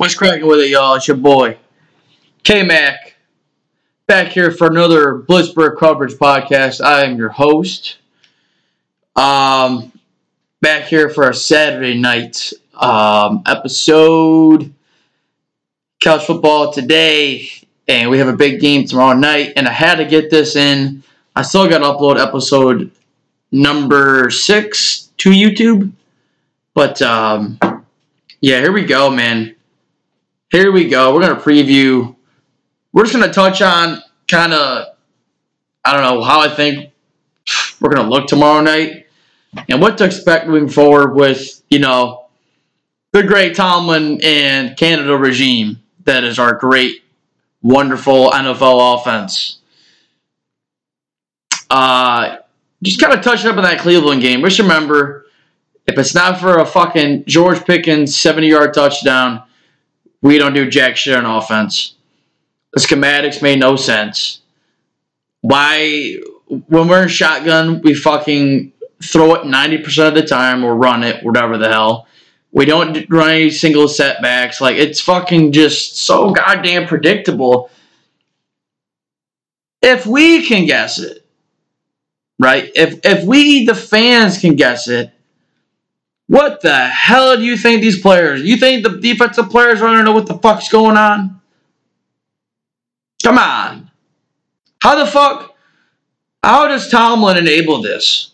What's cracking with it, y'all? It's your boy, K Mac, back here for another Blitzburgh coverage podcast. I am your host. Um, back here for a Saturday night um, episode. Couch football today, and we have a big game tomorrow night. And I had to get this in. I still got to upload episode number six to YouTube, but um, yeah, here we go, man here we go. We're going to preview. We're just going to touch on kind of, I don't know, how I think we're going to look tomorrow night and what to expect moving forward with, you know, the great Tomlin and Canada regime that is our great, wonderful NFL offense. Uh, just kind of touching up on that Cleveland game. Just remember, if it's not for a fucking George Pickens 70 yard touchdown, we don't do jack shit on offense. The schematics made no sense. Why, when we're in shotgun, we fucking throw it 90% of the time or run it, whatever the hell. We don't run any single setbacks. Like, it's fucking just so goddamn predictable. If we can guess it, right? If, if we, the fans, can guess it, what the hell do you think these players? You think the defensive players don't going to know what the fuck's going on? Come on. How the fuck? How does Tomlin enable this?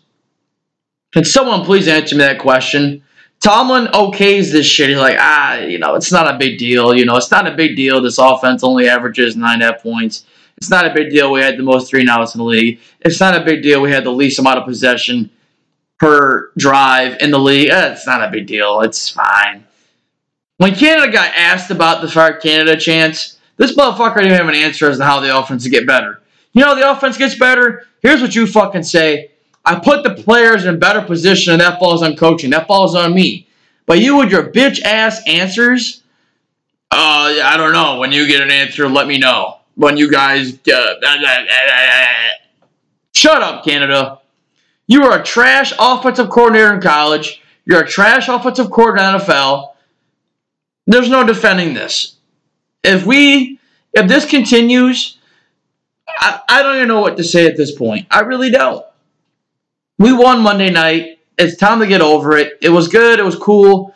Can someone please answer me that question? Tomlin okays this shit. He's like, ah, you know, it's not a big deal. You know, it's not a big deal. This offense only averages nine half points. It's not a big deal. We had the most three outs in the league. It's not a big deal. We had the least amount of possession per drive in the league. Eh, it's not a big deal. It's fine. When Canada got asked about the Fire Canada chance, this motherfucker didn't have an answer as to how the offense would get better. You know, the offense gets better. Here's what you fucking say. I put the players in better position, and that falls on coaching. That falls on me. But you with your bitch ass answers, uh, I don't know. When you get an answer, let me know. When you guys, uh, shut up, Canada. You are a trash offensive coordinator in college. You're a trash offensive coordinator in the NFL. There's no defending this. If we, if this continues, I, I don't even know what to say at this point. I really don't. We won Monday night. It's time to get over it. It was good. It was cool.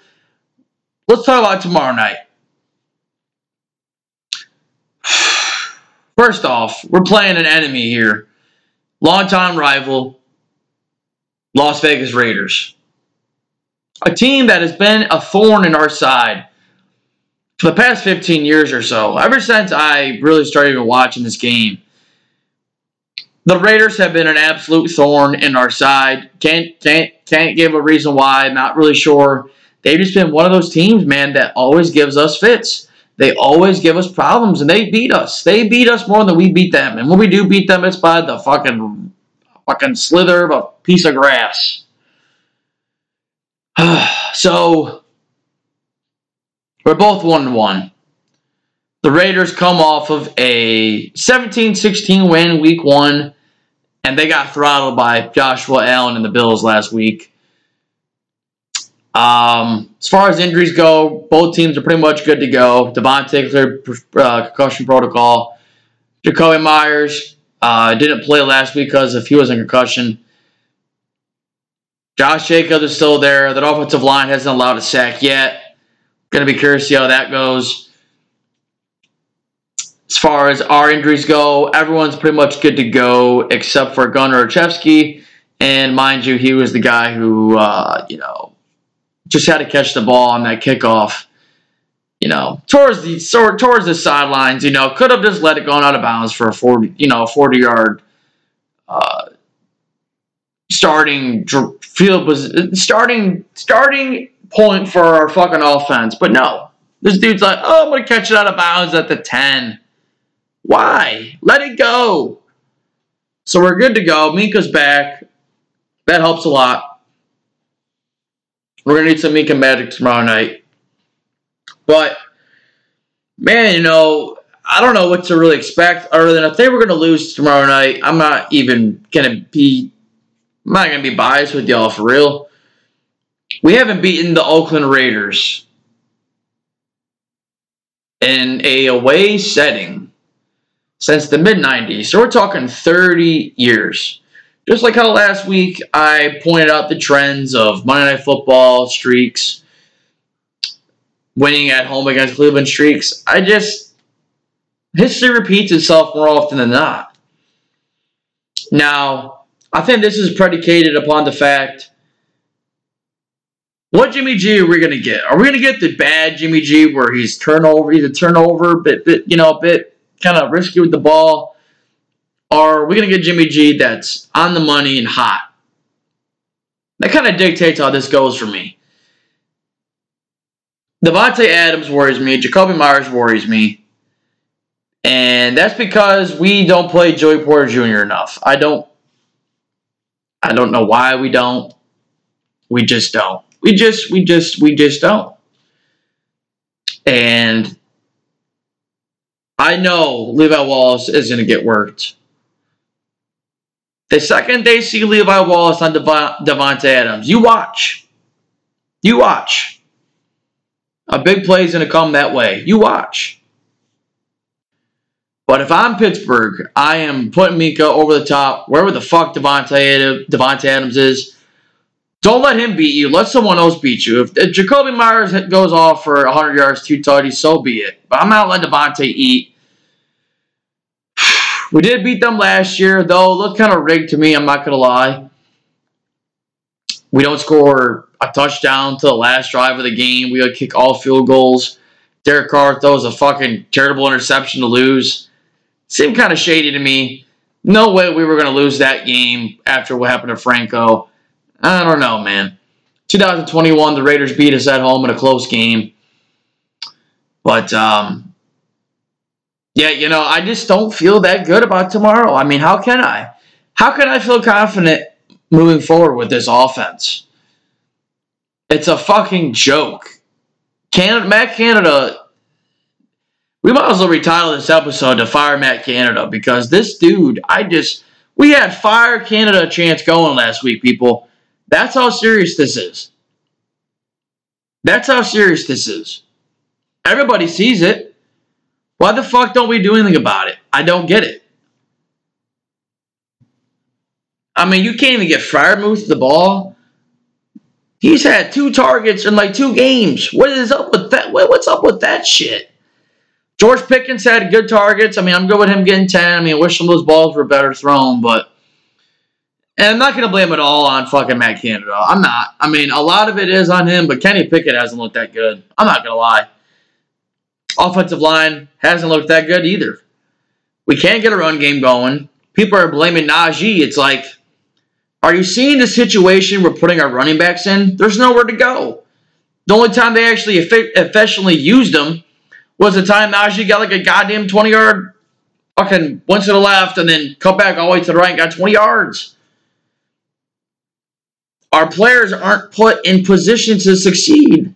Let's talk about tomorrow night. First off, we're playing an enemy here. Longtime rival, Las Vegas Raiders. A team that has been a thorn in our side for the past 15 years or so. Ever since I really started watching this game, the Raiders have been an absolute thorn in our side. Can't can't can't give a reason why. Not really sure. They've just been one of those teams, man, that always gives us fits. They always give us problems, and they beat us. They beat us more than we beat them. And when we do beat them, it's by the fucking fucking slither of a piece of grass. so we're both one and one. The Raiders come off of a 17-16 win week one, and they got throttled by Joshua Allen and the Bills last week. Um, as far as injuries go, both teams are pretty much good to go. Davante cleared uh, concussion protocol. Jakobi Meyers uh, didn't play last week because if he was in concussion. Josh Jacobs is still there. That offensive line hasn't allowed a sack yet. Going to be curious to see how that goes. As far as our injuries go, everyone's pretty much good to go except for Gunnar Olszewski. And mind you, he was the guy who, uh, you know, just had to catch the ball on that kickoff you know, towards the sort towards the sidelines. You know, could have just let it go out of bounds for a forty, you know, forty yard uh, starting field was starting starting point for our fucking offense. But no, this dude's like, oh, I'm gonna catch it out of bounds at the ten. Why? Let it go. So we're good to go. Minkah's back. That helps a lot. We're gonna need some Minkah magic tomorrow night. But man, you know, I don't know what to really expect other than if they were going to lose tomorrow night, I'm not even going to be, I'm not going to be biased with y'all for real. We haven't beaten the Oakland Raiders in a away setting since the mid 90s. So we're talking 30 years. Just like how last week I pointed out the trends of Monday Night Football streaks, winning at home against Cleveland streaks. I just, history repeats itself more often than not. Now, I think this is predicated upon the fact what Jimmy G are we gonna get? Are we gonna get the bad Jimmy G where he's turnover, he's a turnover, bit, bit you know, a bit kind of risky with the ball? Or are we gonna get Jimmy G that's on the money and hot? That kind of dictates how this goes for me. Davante Adams worries me. Jakobi Meyers worries me. And that's because we don't play Joey Porter Jr. enough. I don't I don't know why we don't. We just don't. We just, we just, we just don't. And I know Levi Wallace is to get worked. The second they see Levi Wallace on Davante Adams, you watch. You watch. A big play is going to come that way. You watch. But if I'm Pittsburgh, I am putting Minkah over the top, wherever the fuck Davante Davante Adams is. Don't let him beat you. Let someone else beat you. If, Jakobi Meyers goes off for 100 yards, two tutties, so be it. But I'm not letting Davante eat. We did beat them last year, though. Looked kind of rigged to me, I'm not going to lie. We don't score a touchdown to the last drive of the game. We would kick all field goals. Derek Carr throws a fucking terrible interception to lose. Seemed kind of shady to me. No way we were going to lose that game after what happened to Franco. I don't know, man. 2021, the Raiders beat us at home in a close game. But, um, yeah, you know, I just don't feel that good about tomorrow. I mean, how can I? How can I feel confident moving forward with this offense? It's a fucking joke. Canada, Matt Canada, we might as well retitle this episode to Fire Matt Canada because this dude, I just, we had Fire Canada chance going last week, people. That's how serious this is. That's how serious this is. Everybody sees it. Why the fuck don't we do anything about it? I don't get it. I mean, you can't even get Freiermuth the ball. He's had two targets in like two games. What is up with that? What's up with that shit? George Pickens had good targets. I mean, I'm good with him getting 10. I mean, I wish some of those balls were better thrown, but and I'm not going to blame it all on fucking Matt Canada. I'm not. I mean, a lot of it is on him, but Kenny Pickett hasn't looked that good. I'm not going to lie. Offensive line hasn't looked that good either. We can't get a run game going. People are blaming Najee. It's like, are you seeing the situation we're putting our running backs in? There's nowhere to go. The only time they actually efficiently used them was the time Najee got like a goddamn 20 yard fucking went to the left and then cut back all the way to the right and got 20 yards. Our players aren't put in position to succeed.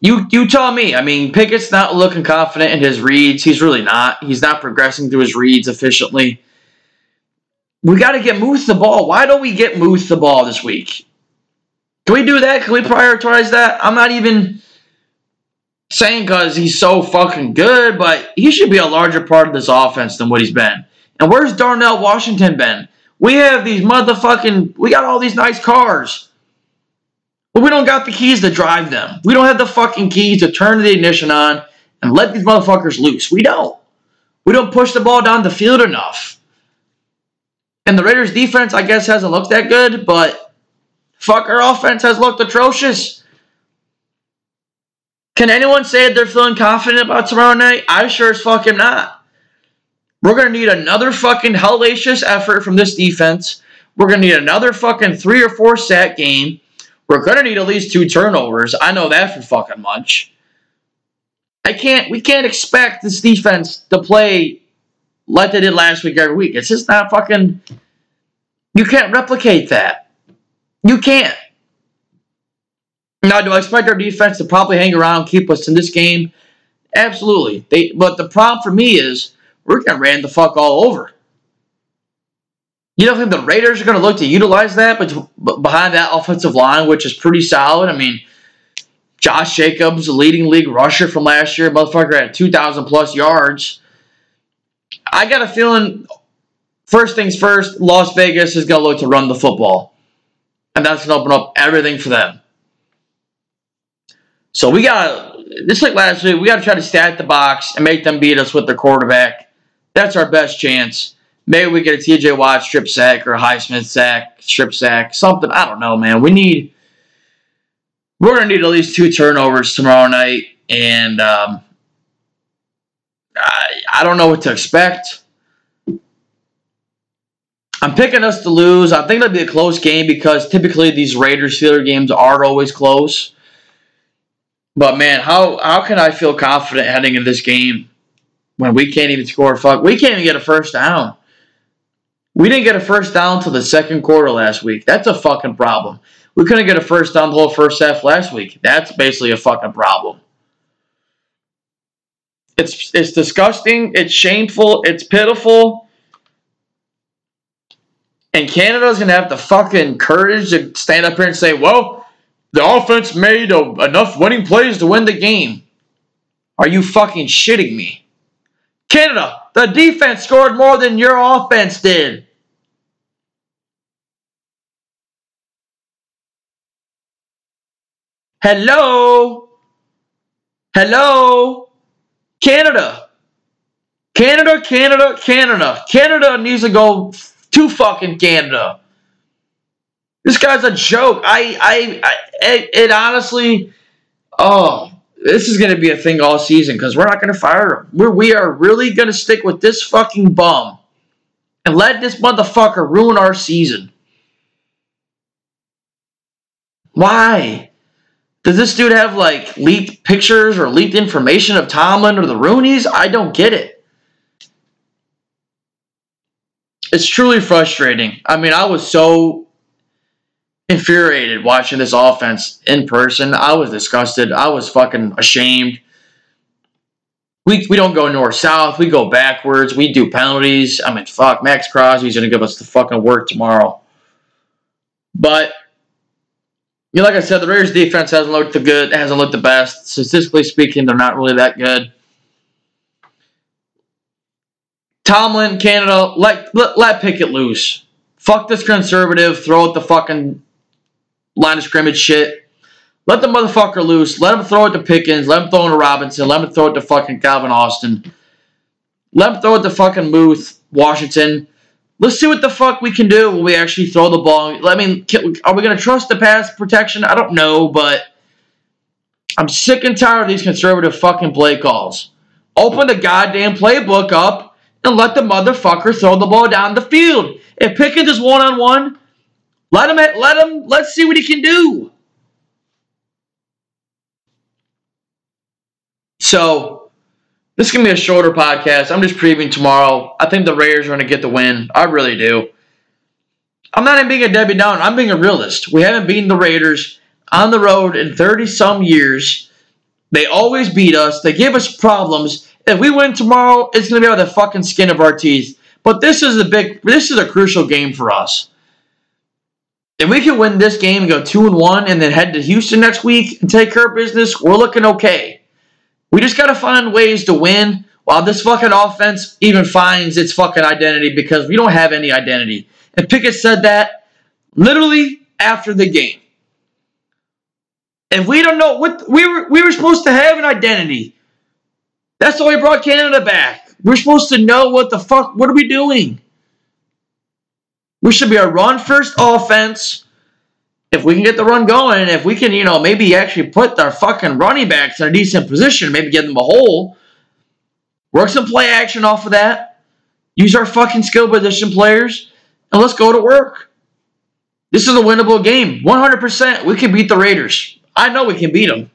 You you tell me. I mean, Pickett's not looking confident in his reads. He's really not. He's not progressing through his reads efficiently. We got to get Muth the ball. Why don't we get Muth the ball this week? Can we do that? Can we prioritize that? I'm not even saying because he's so fucking good, but he should be a larger part of this offense than what he's been. And where's Darnell Washington been? We have these motherfucking, we got all these nice cars. But we don't got the keys to drive them. We don't have the fucking keys to turn the ignition on and let these motherfuckers loose. We don't. We don't push the ball down the field enough. And the Raiders defense, I guess, hasn't looked that good, but fuck, our offense has looked atrocious. Can anyone say they're feeling confident about tomorrow night? I sure as fuck am not. We're going to need another fucking hellacious effort from this defense. We're going to need another fucking three or four sack game. We're going to need at least two turnovers. I know that for fucking much. I can't, we can't expect this defense to play like they did last week every week. It's just not fucking, you can't replicate that. You can't. Now, do I expect our defense to probably hang around, keep us in this game? Absolutely. They, but the problem for me is we're gonna ran the fuck all over. You don't think the Raiders are going to look to utilize that but behind that offensive line, which is pretty solid? I mean, Josh Jacobs, leading league rusher from last year, motherfucker had 2,000 plus yards. I got a feeling, first things first, Las Vegas is going to look to run the football. And that's going to open up everything for them. So we got just like last week, we got to try to stack the box and make them beat us with their quarterback. That's our best chance. Maybe we get a TJ Watt strip sack or a Highsmith sack, strip sack, something. I don't know, man. We need, we're going to need at least two turnovers tomorrow night. And um, I, I don't know what to expect. I'm picking us to lose. I think it'll be a close game because typically these Raiders Steelers games are always close. But man, how how can I feel confident heading in this game when we can't even score? Fuck, we can't even get a first down. We didn't get a first down till the second quarter last week. That's a fucking problem. We couldn't get a first down the whole first half last week. That's basically a fucking problem. It's it's disgusting. It's shameful. It's pitiful. And Canada's gonna have the fucking courage to stand up here and say, "Well, the offense made a, enough winning plays to win the game." Are you fucking shitting me? Canada, the defense scored more than your offense did. Hello? Hello? Canada. Canada, Canada, Canada. Canada needs to go to fucking Canada. This guy's a joke. I, I, I it, honestly, oh, this is going to be a thing all season because we're not going to fire him. We're, we are really going to stick with this fucking bum and let this motherfucker ruin our season. Why? Does this dude have like leaked pictures or leaked information of Tomlin or the Rooneys? I don't get it. It's truly frustrating. I mean, I was so infuriated watching this offense in person. I was disgusted. I was fucking ashamed. We, we don't go north south. We go backwards. We do penalties. I mean, fuck. Maxx Crosby's going to give us the fucking work tomorrow. But you like I said, the Raiders defense hasn't looked the good, hasn't looked the best. Statistically speaking, they're not really that good. Tomlin, Canada, let, let, let Pickett loose. Fuck this conservative, throw at the fucking line of scrimmage shit. Let the motherfucker loose. Let him throw it to Pickens. Let him throw it to Robinson. Let him throw it to fucking Calvin Austin. Let him throw it to fucking Muth, Washington. Let's see what the fuck we can do when we actually throw the ball. I mean, are we going to trust the pass protection? I don't know, but I'm sick and tired of these conservative fucking play calls. Open the goddamn playbook up and let the motherfucker throw the ball down the field. If Pickens is one on one, let him let him let's see what he can do. So this is going to be a shorter podcast. I'm just previewing tomorrow. I think the Raiders are going to get the win. I really do. I'm not even being a Debbie Down. I'm being a realist. We haven't beaten the Raiders on the road in 30 some years. They always beat us. They give us problems. If we win tomorrow, it's going to be by the fucking skin of our teeth. But this is a big, this is a crucial game for us. If we can win this game and go two and one, and then head to Houston next week and take care of business, we're looking okay. We just got to find ways to win while this fucking offense even finds its fucking identity because we don't have any identity. And Pickett said that literally after the game. If we don't know what we were, we were supposed to have an identity. That's why we brought Canada back. We're supposed to know what the fuck. What are we doing? We should be a run first offense if we can get the run going, if we can, you know, maybe actually put our fucking running backs in a decent position, maybe give them a hole, work some play action off of that, use our fucking skill position players, and let's go to work. This is a winnable game. 100%. We can beat the Raiders. I know we can beat them.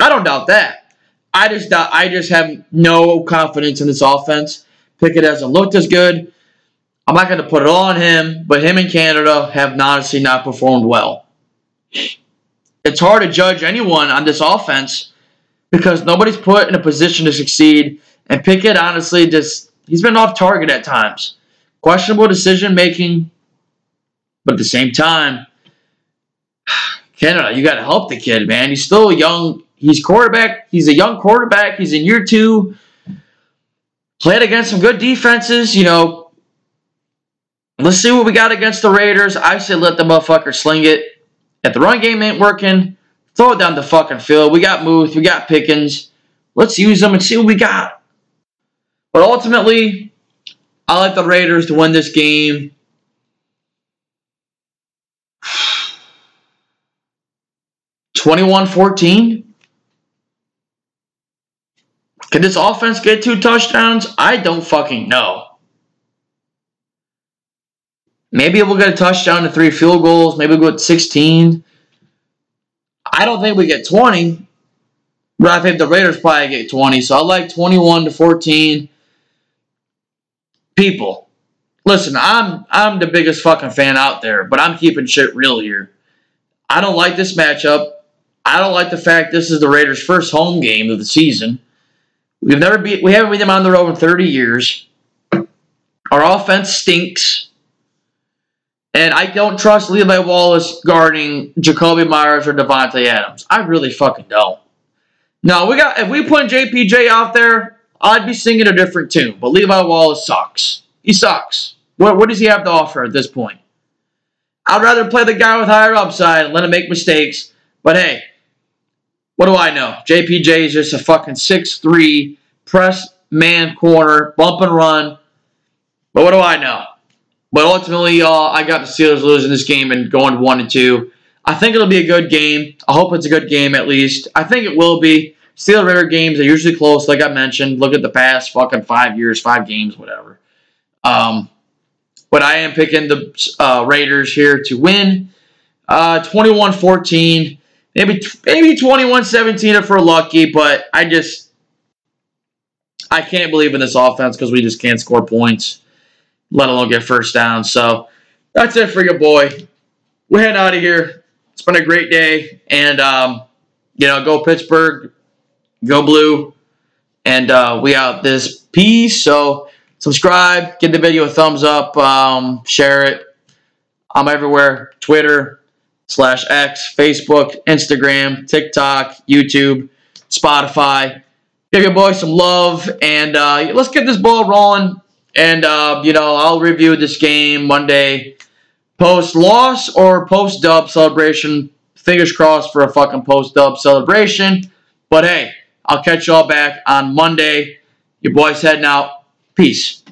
I don't doubt that. I just doubt, I just have no confidence in this offense. Pickett hasn't looked as good. I'm not going to put it all on him, but him and Canada have honestly not performed well. It's hard to judge anyone on this offense because nobody's put in a position to succeed. And Pickett, honestly, just he's been off target at times. Questionable decision making, but at the same time, Canada, you got to help the kid, man. He's still young. He's quarterback. He's a young quarterback. He's in year two. Played against some good defenses. You know, let's see what we got against the Raiders. I say let the motherfucker sling it. If the run game ain't working, throw it down the fucking field. We got Muth. We got Pickens. Let's use them and see what we got. But ultimately, I like the Raiders to win this game. Twenty-one fourteen. Can this offense get two touchdowns? I don't fucking know. Maybe we'll get a touchdown to three field goals. Maybe we'll get 16. I don't think we get 20. But I think the Raiders probably get 20. So I like 21 to 14. People, listen, I'm I'm the biggest fucking fan out there, but I'm keeping shit real here. I don't like this matchup. I don't like the fact this is the Raiders' first home game of the season. We've never beat we haven't beat them on the road in 30 years. Our offense stinks. And I don't trust Levi Wallace guarding Jakobi Meyers or Davante Adams. I really fucking don't. No, we got if we put JPJ out there, I'd be singing a different tune. But Levi Wallace sucks. He sucks. What what does he have to offer at this point? I'd rather play the guy with higher upside and let him make mistakes. But hey, what do I know? JPJ is just a fucking 6'3 press man corner, bump and run. But what do I know? But ultimately, uh, I got the Steelers losing this game and going one and two. I think it'll be a good game. I hope it's a good game at least. I think it will be. Steelers Raider games are usually close, like I mentioned. Look at the past fucking five years, five games, whatever. Um, but I am picking the uh, Raiders here to win. Uh, 21-14 maybe maybe 21-17 if we're lucky, but I just I can't believe in this offense because we just can't score points, let alone get first down. So that's it for your boy. We're heading out of here. It's been a great day, and um, you know, go Pittsburgh, go blue, and uh, we out this piece. So subscribe, give the video a thumbs up, um, share it. I'm everywhere: Twitter, slash X, Facebook, Instagram, TikTok, YouTube, Spotify. Give your boy some love and uh, let's get this ball rolling. And, uh, you know, I'll review this game Monday post loss or post dub celebration. Fingers crossed for a fucking post dub celebration. But hey, I'll catch y'all back on Monday. Your boy's heading out. Peace.